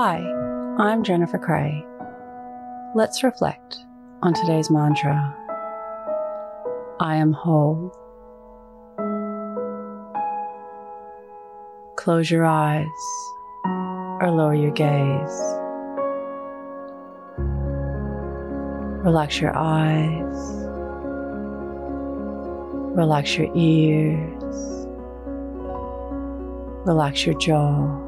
Hi, I'm Jennifer Cray. Let's reflect on today's mantra I am whole. Close your eyes or lower your gaze. Relax your eyes. Relax your ears. Relax your jaw.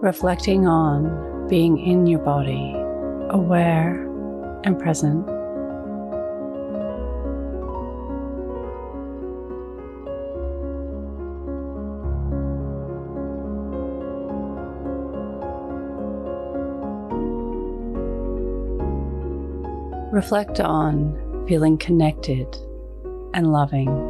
reflecting on being in your body, aware and present. Reflect on feeling connected and loving.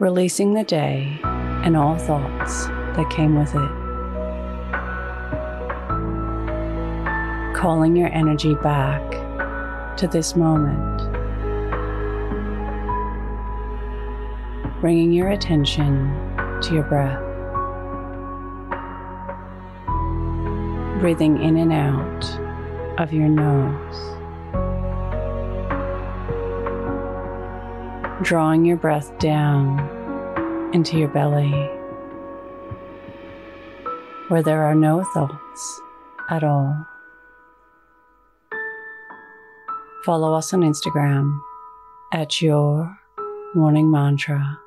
Releasing the day and all thoughts that came with it. Calling your energy back to this moment. Bringing your attention to your breath. Breathing in and out of your nose. Drawing your breath down into your belly where there are no thoughts at all. Follow us on Instagram at your morning mantra.